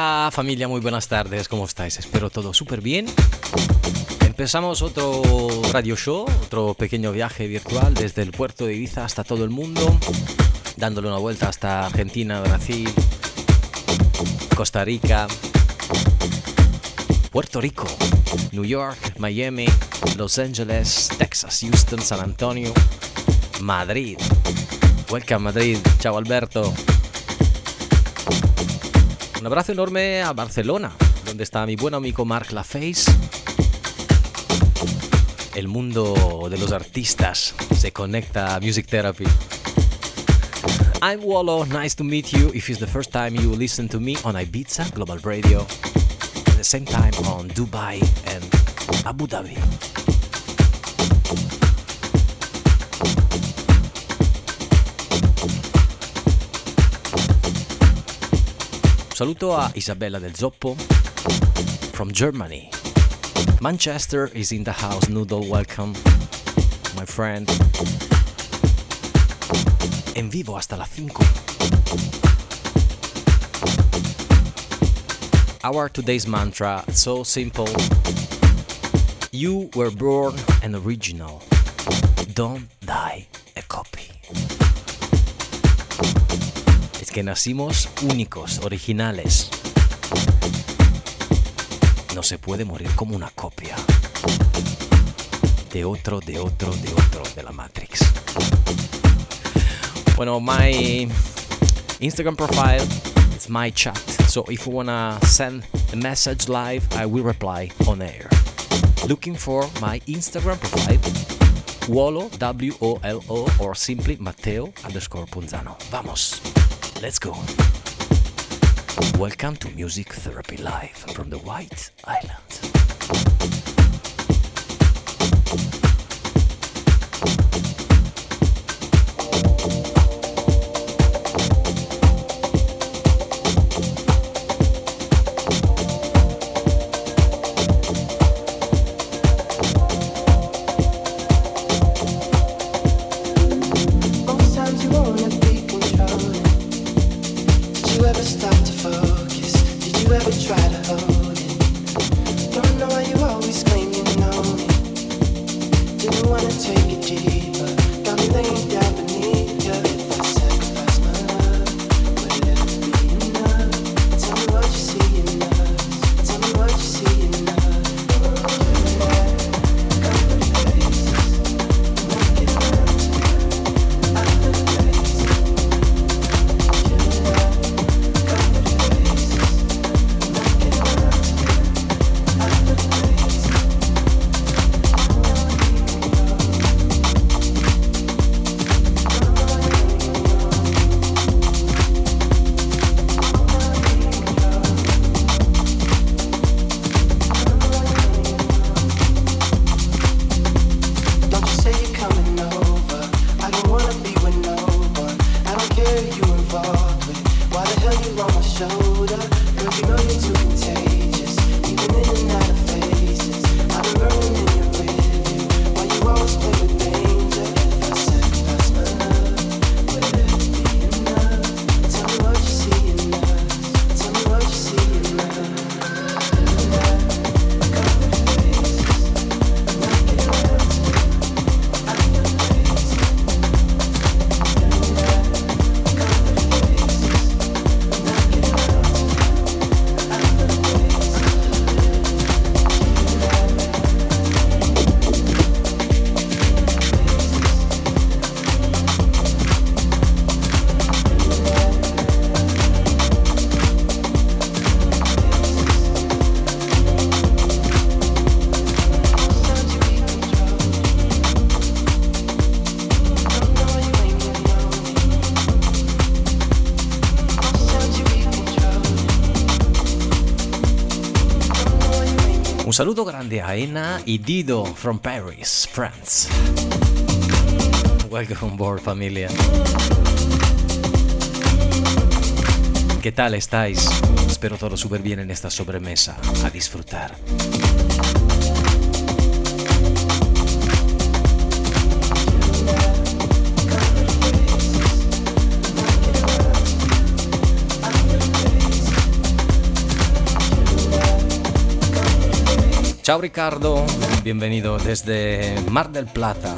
Hola familia, muy buenas tardes, ¿cómo estáis? Espero todo súper bien. Empezamos otro radio show, otro pequeño viaje virtual desde el puerto de Ibiza hasta todo el mundo, dándole una vuelta hasta Argentina, Brasil, Costa Rica, Puerto Rico, New York, Miami, Los Angeles, Texas, Houston, San Antonio, Madrid. Welcome Madrid, chao Alberto. Un abrazo enorme a Barcelona, donde está mi buen amigo Mark LaFace. El mundo de los artistas se conecta a Music Therapy. I'm Wallo, nice to meet you if it's the first time you listen to me on Ibiza Global Radio, at the same time on Dubai and Abu Dhabi. Saluto a Isabella del Zoppo from Germany. Manchester is in the house. Noodle, welcome, my friend. En vivo hasta las 5. Our today's mantra, so simple. You were born an original. Don't die a copy. Que nacimos únicos, originales. No se puede morir como una copia de otro, de otro, de otro de la Matrix. Bueno, my Instagram profile is my chat. So if you wanna send a message live, I will reply on air. Looking for my Instagram profile, Wolo, W-O-L-O, or simply Matteo underscore Punzano. Vamos, let's go. Welcome to Music Therapy Live from the White Island. Saludo grande a Ena y Dido from Paris, France. Welcome board, familia. ¿Qué tal estáis? Espero todo súper bien en esta sobremesa. A disfrutar. Ciao Ricardo, bienvenido desde Mar del Plata.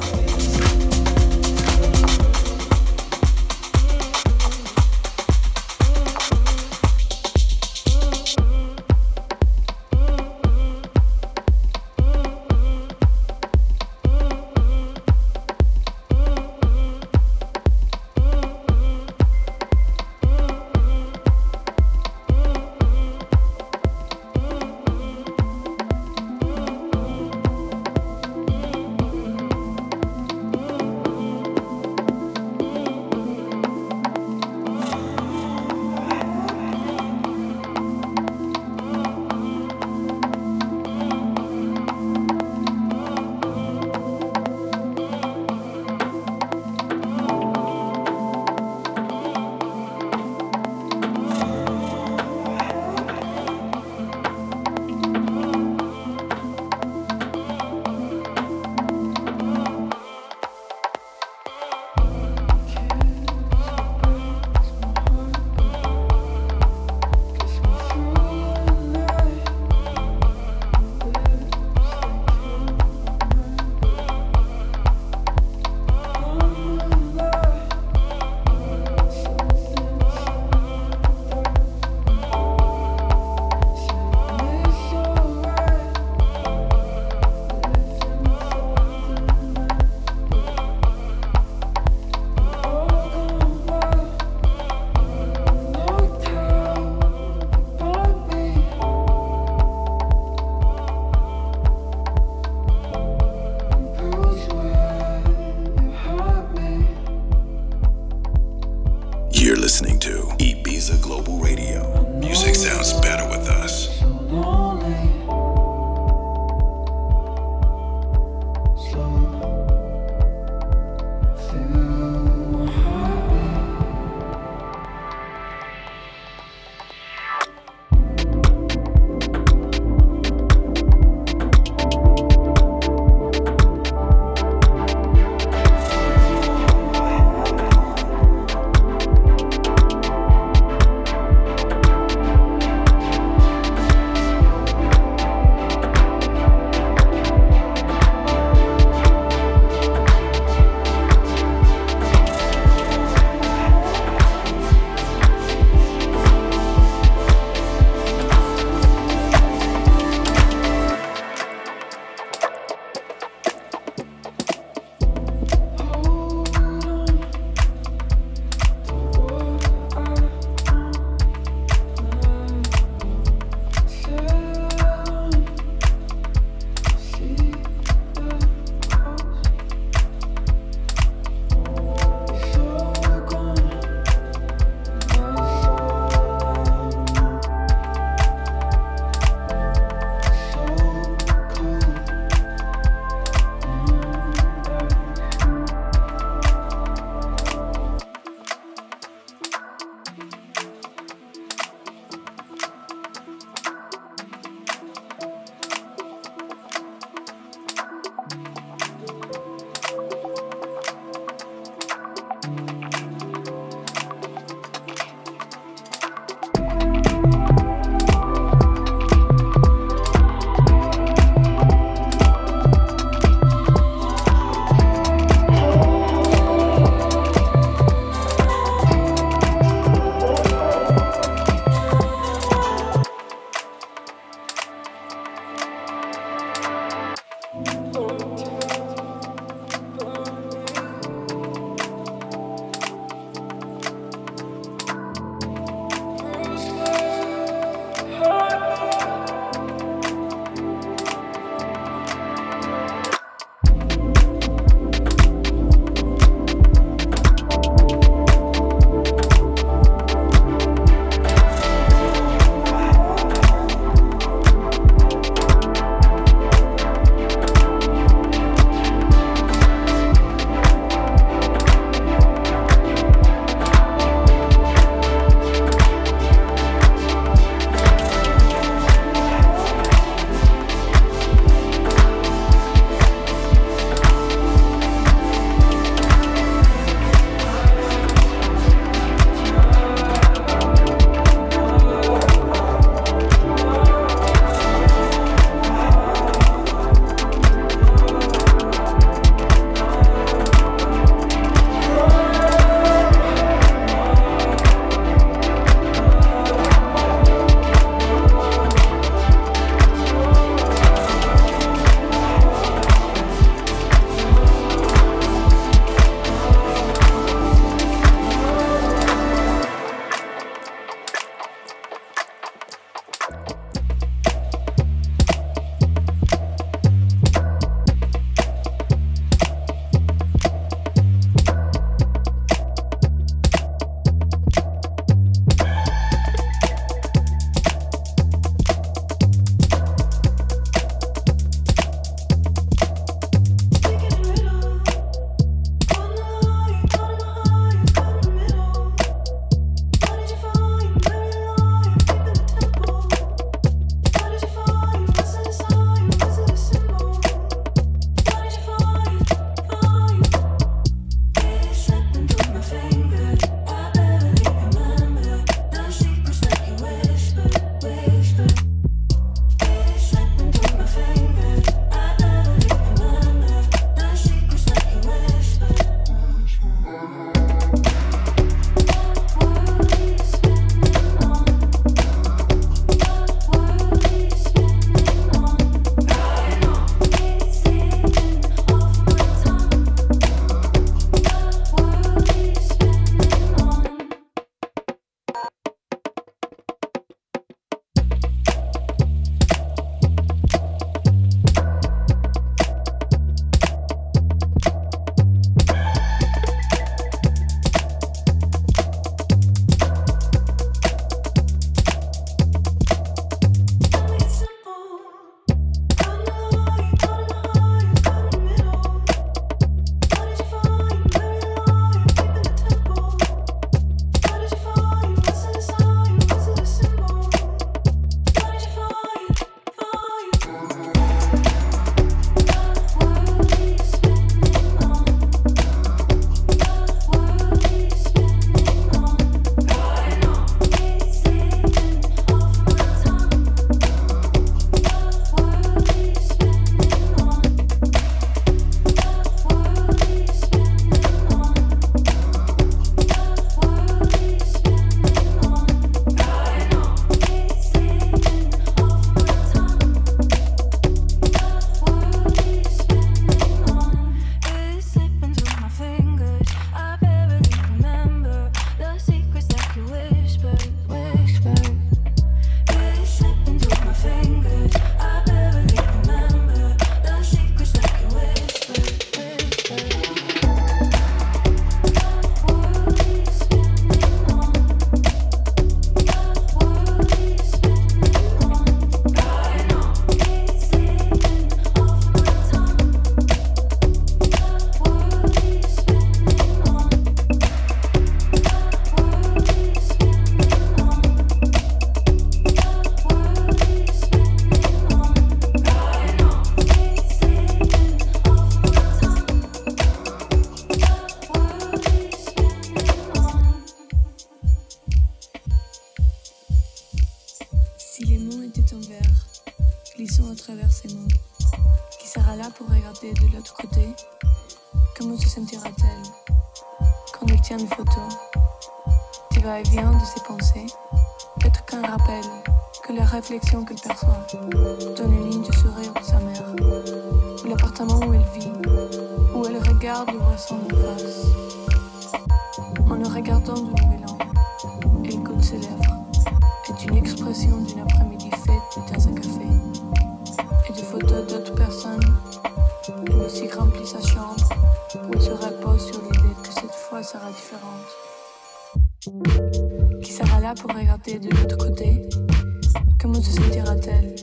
Comment se sentira-t-elle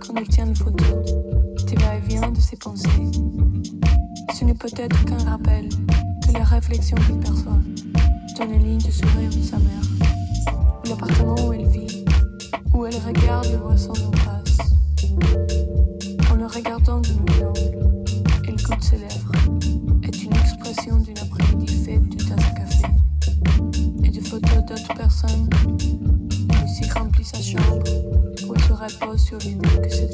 quand elle tient une photo tu va et vient de ses pensées? Ce n'est peut-être qu'un rappel que les réflexions qu'elle perçoit donne une ligne de sourire de sa mère. Ou l'appartement où elle vit où elle regarde le voisin en face. En le regardant de nouveau elle goûte ses lèvres. Est une expression d'une après-midi faite de tasse à café et de photos d'autres personnes aussi remplit sa chambre repose sur l'idée que cette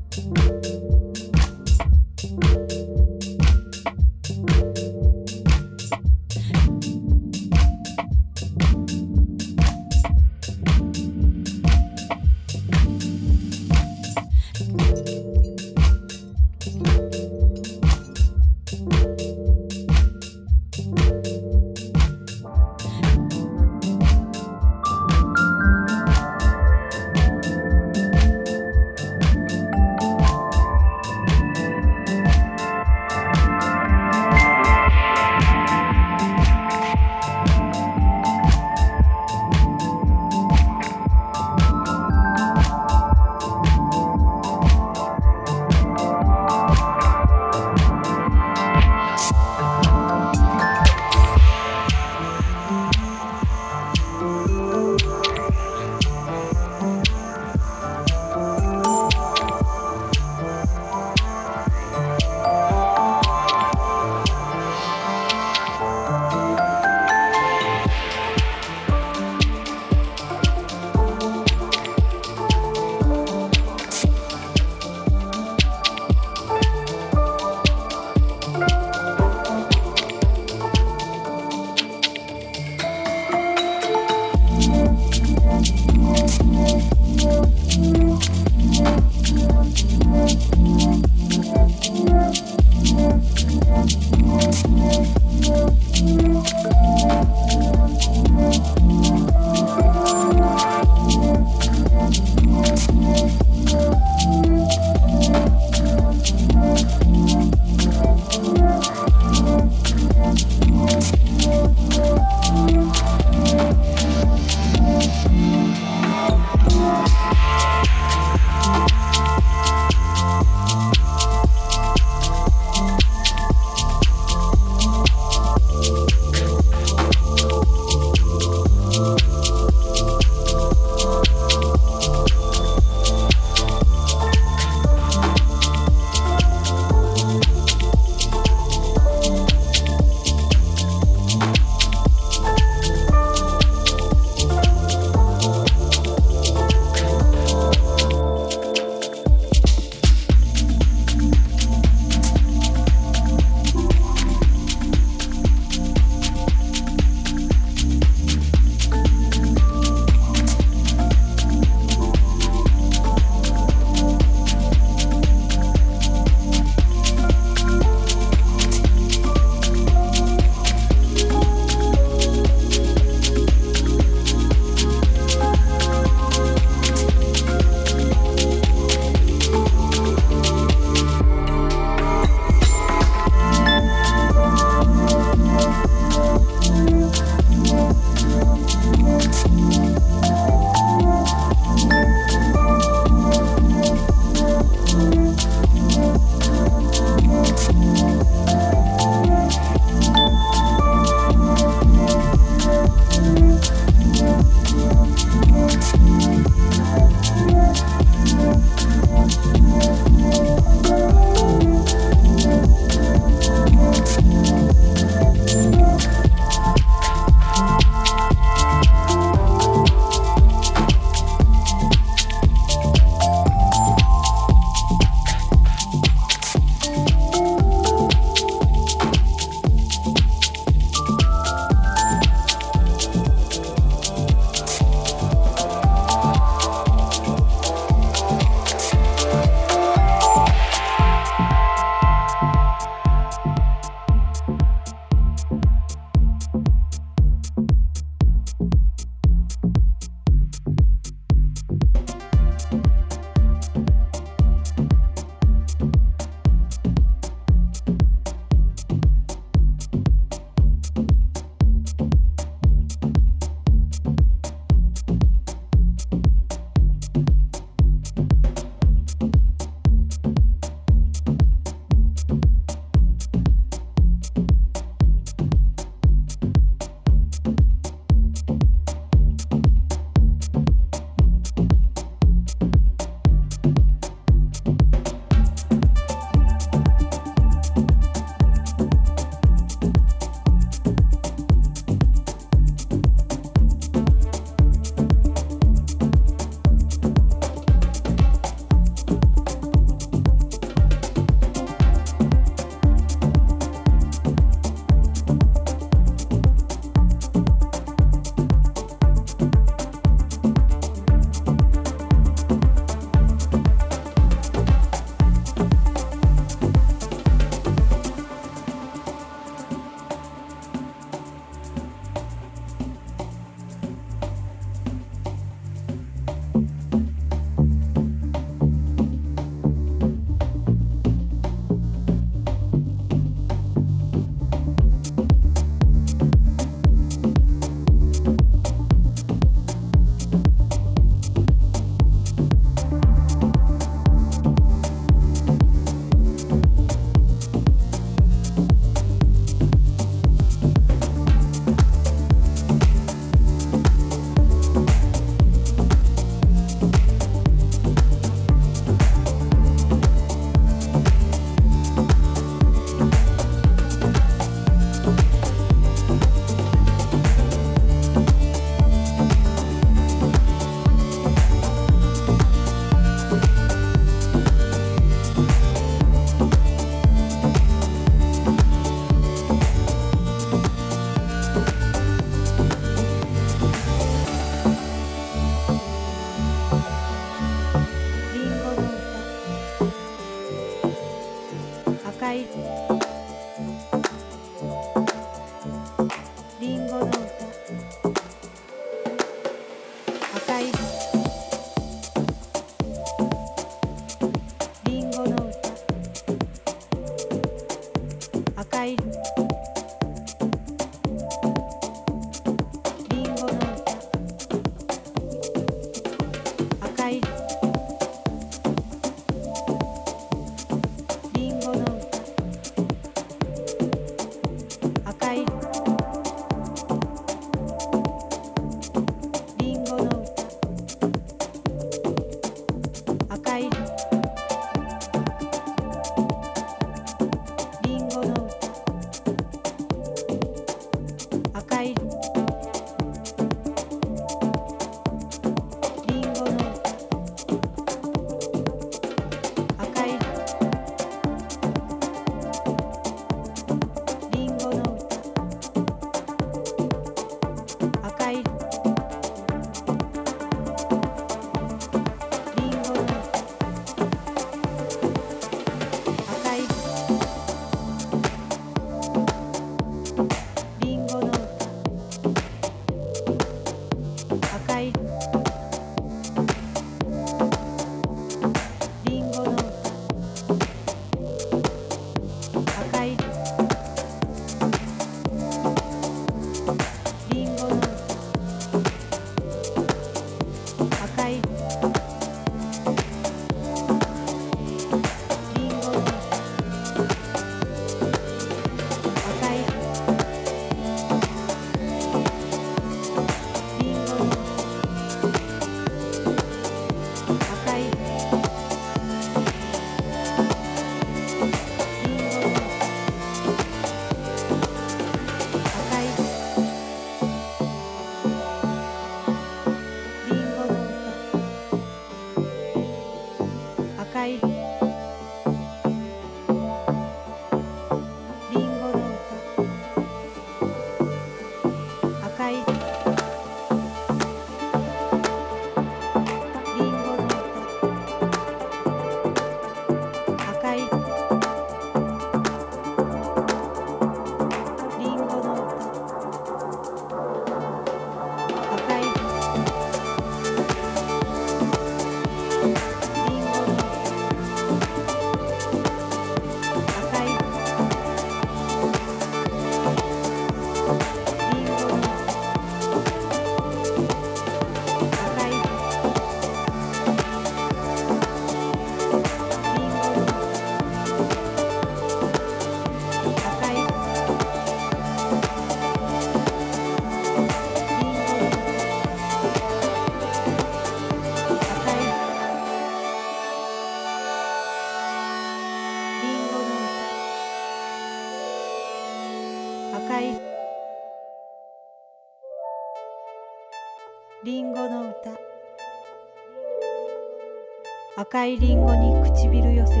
いリンゴに唇寄せて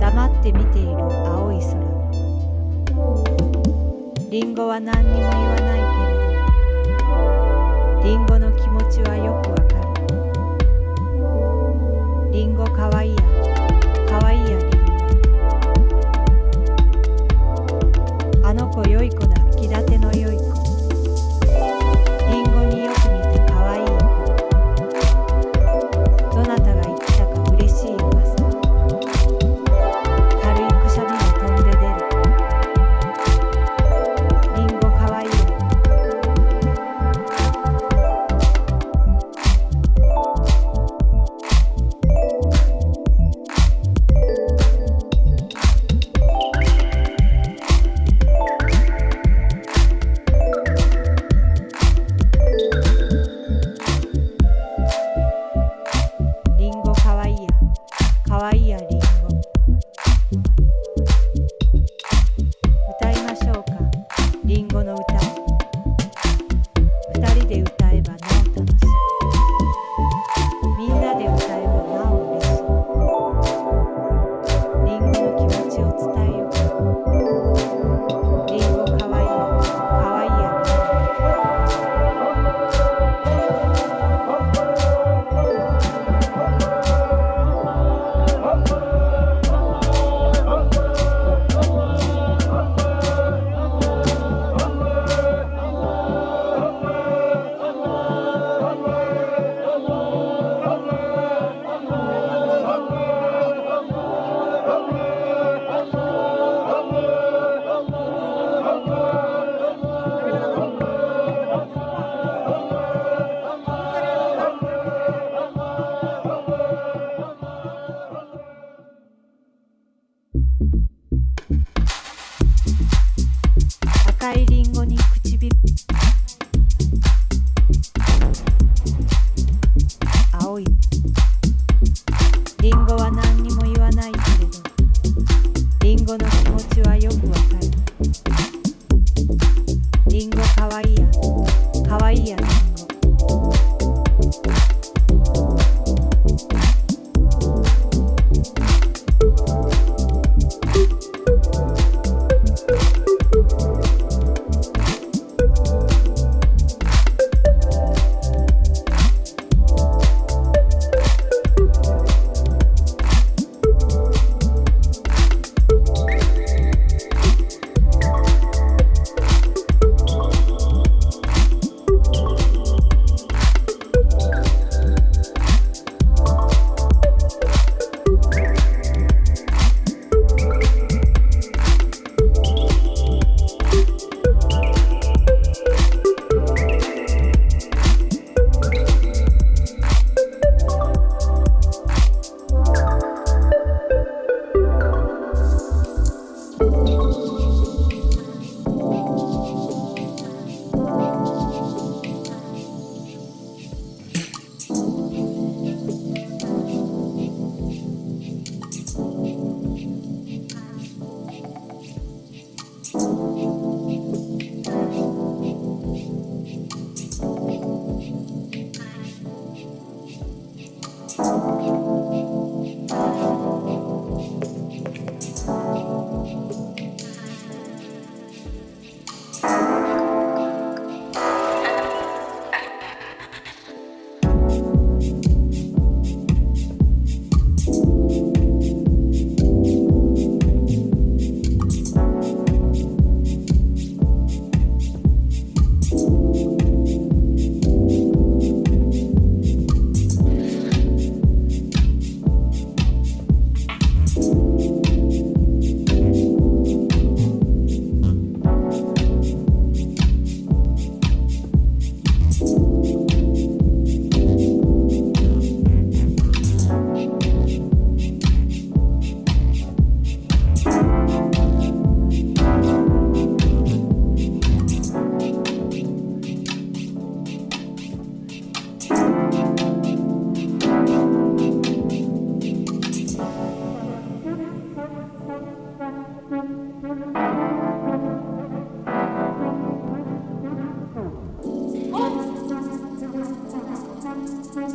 黙って見ている青い空。リンゴは何にも言わ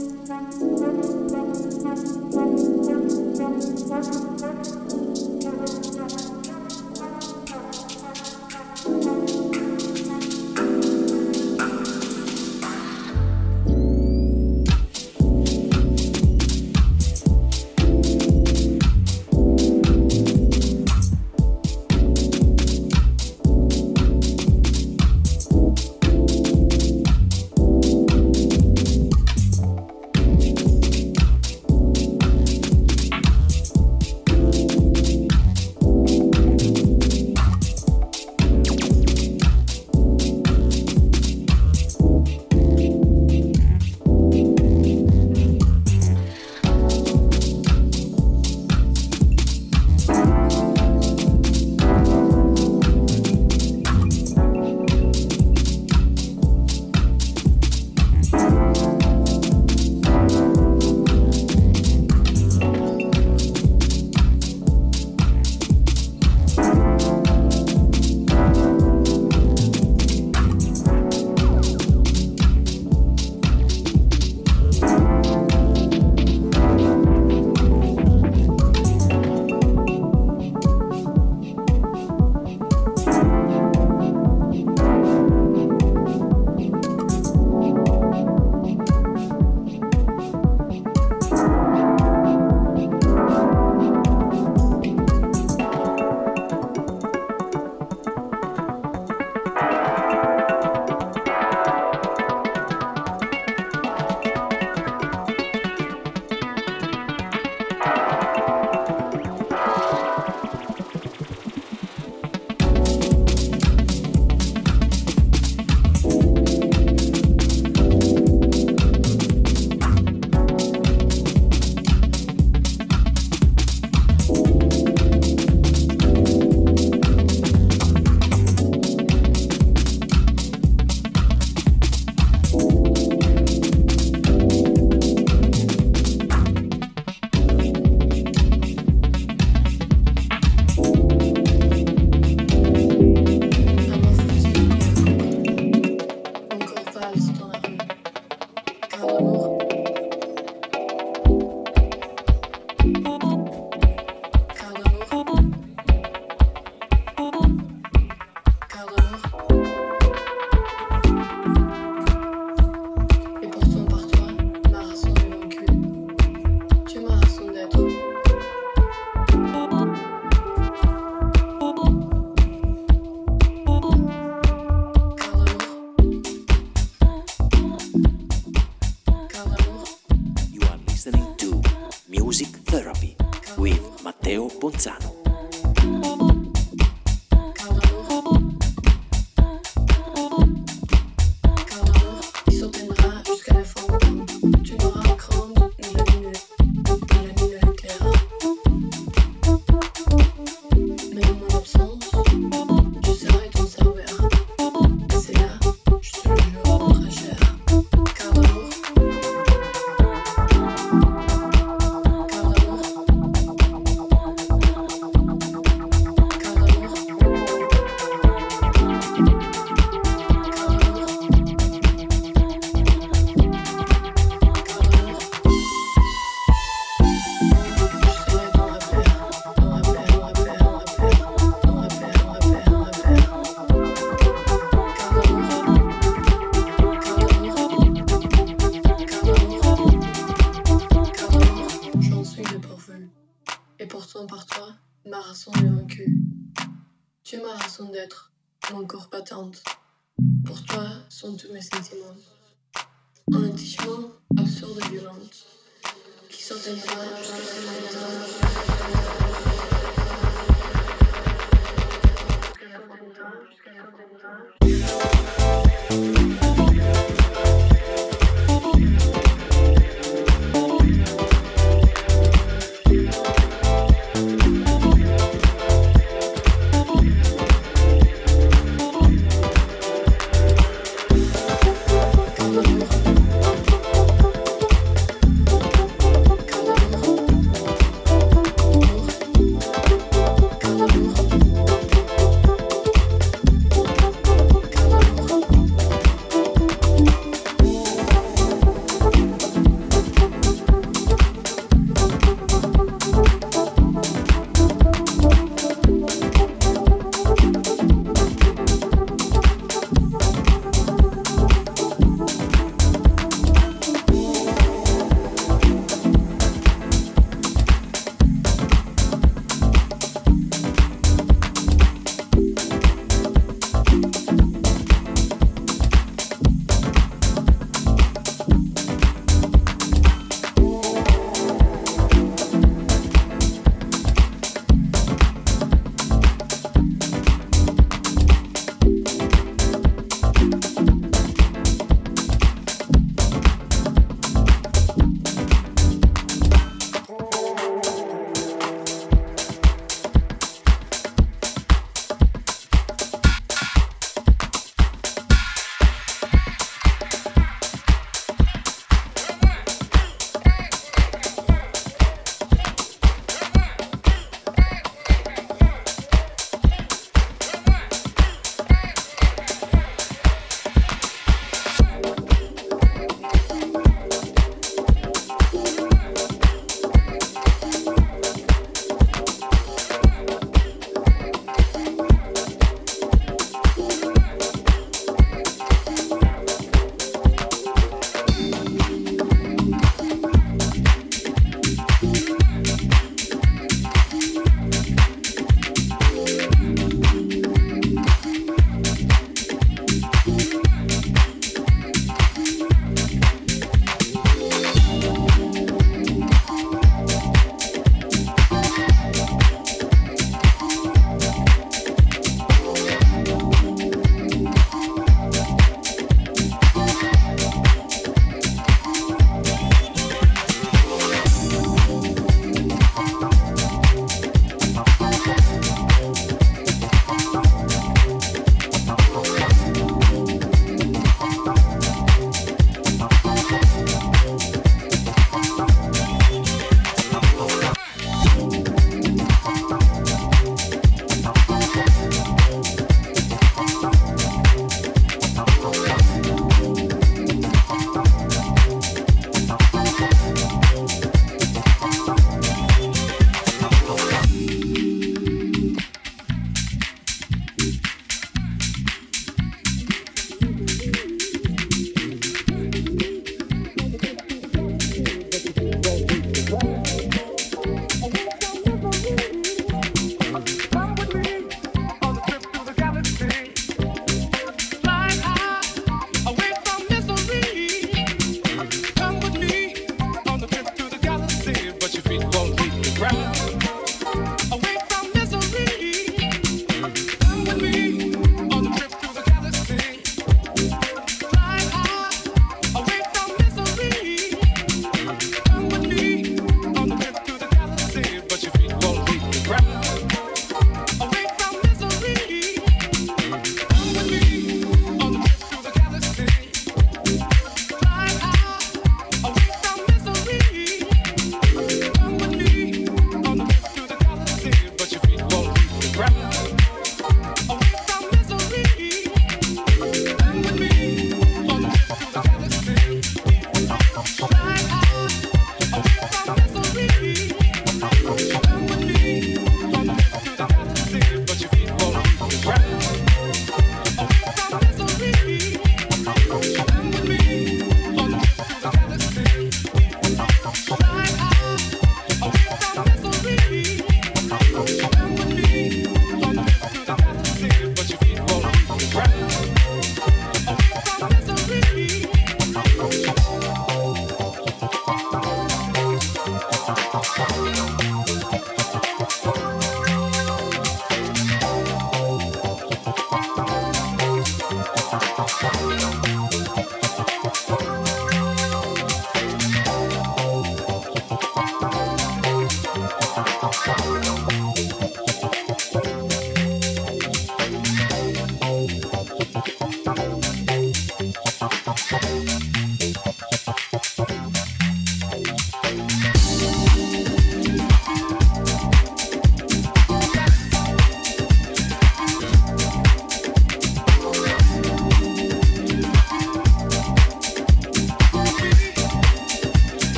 thank you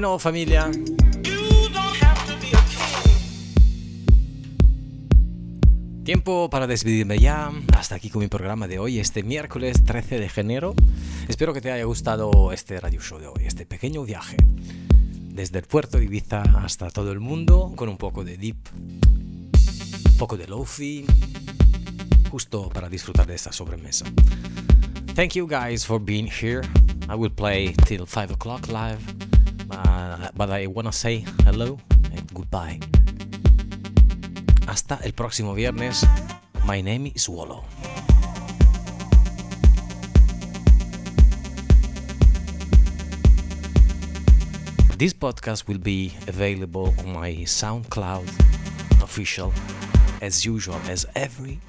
Bueno, familia. Tiempo para despedirme ya. Hasta aquí con mi programa de hoy, este miércoles 13 de enero. Espero que te haya gustado este radio show de hoy, este pequeño viaje. Desde el puerto de Ibiza hasta todo el mundo, con un poco de deep, un poco de lofi, justo para disfrutar de esta sobremesa. Thank you guys for being here. I will play till 5 o'clock live. But I wanna say hello and goodbye. Hasta el próximo viernes. My name is Wallow. This podcast will be available on my SoundCloud official as usual, as every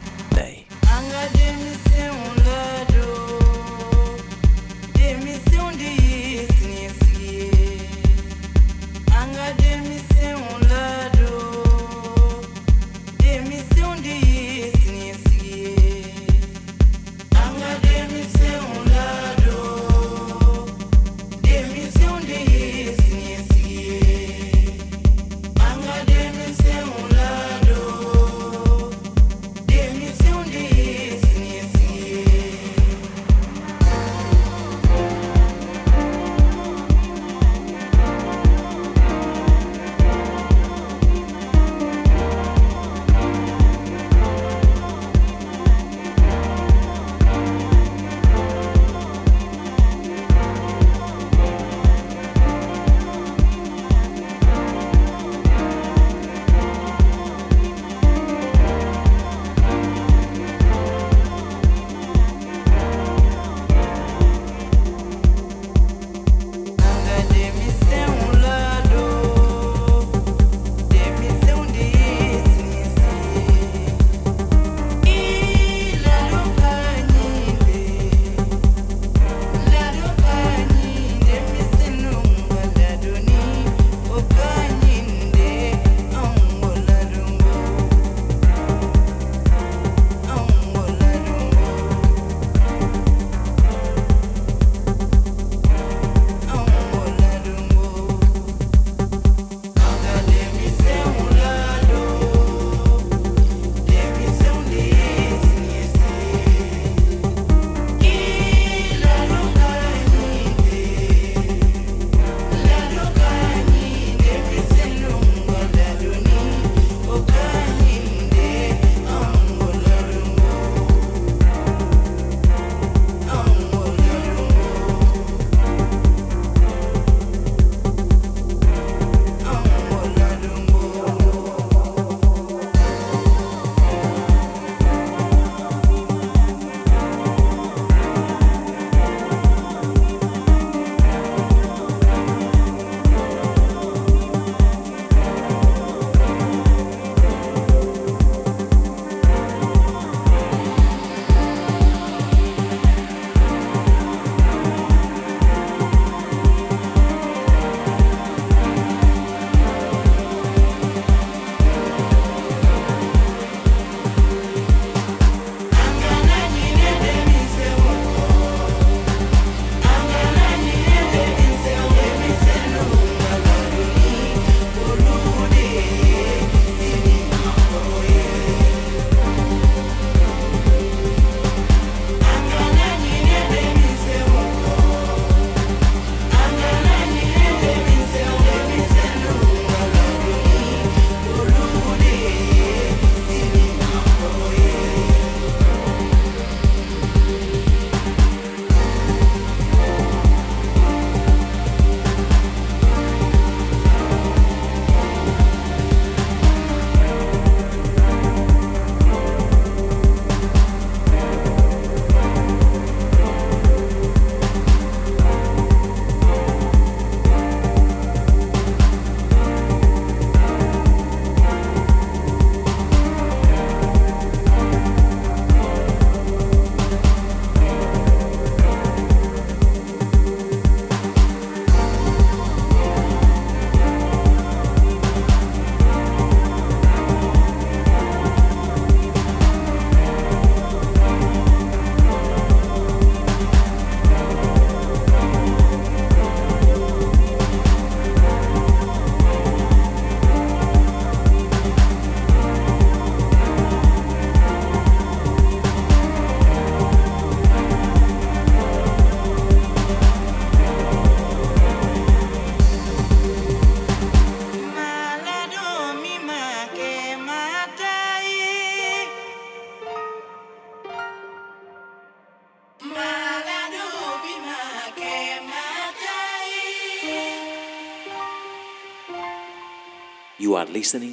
listening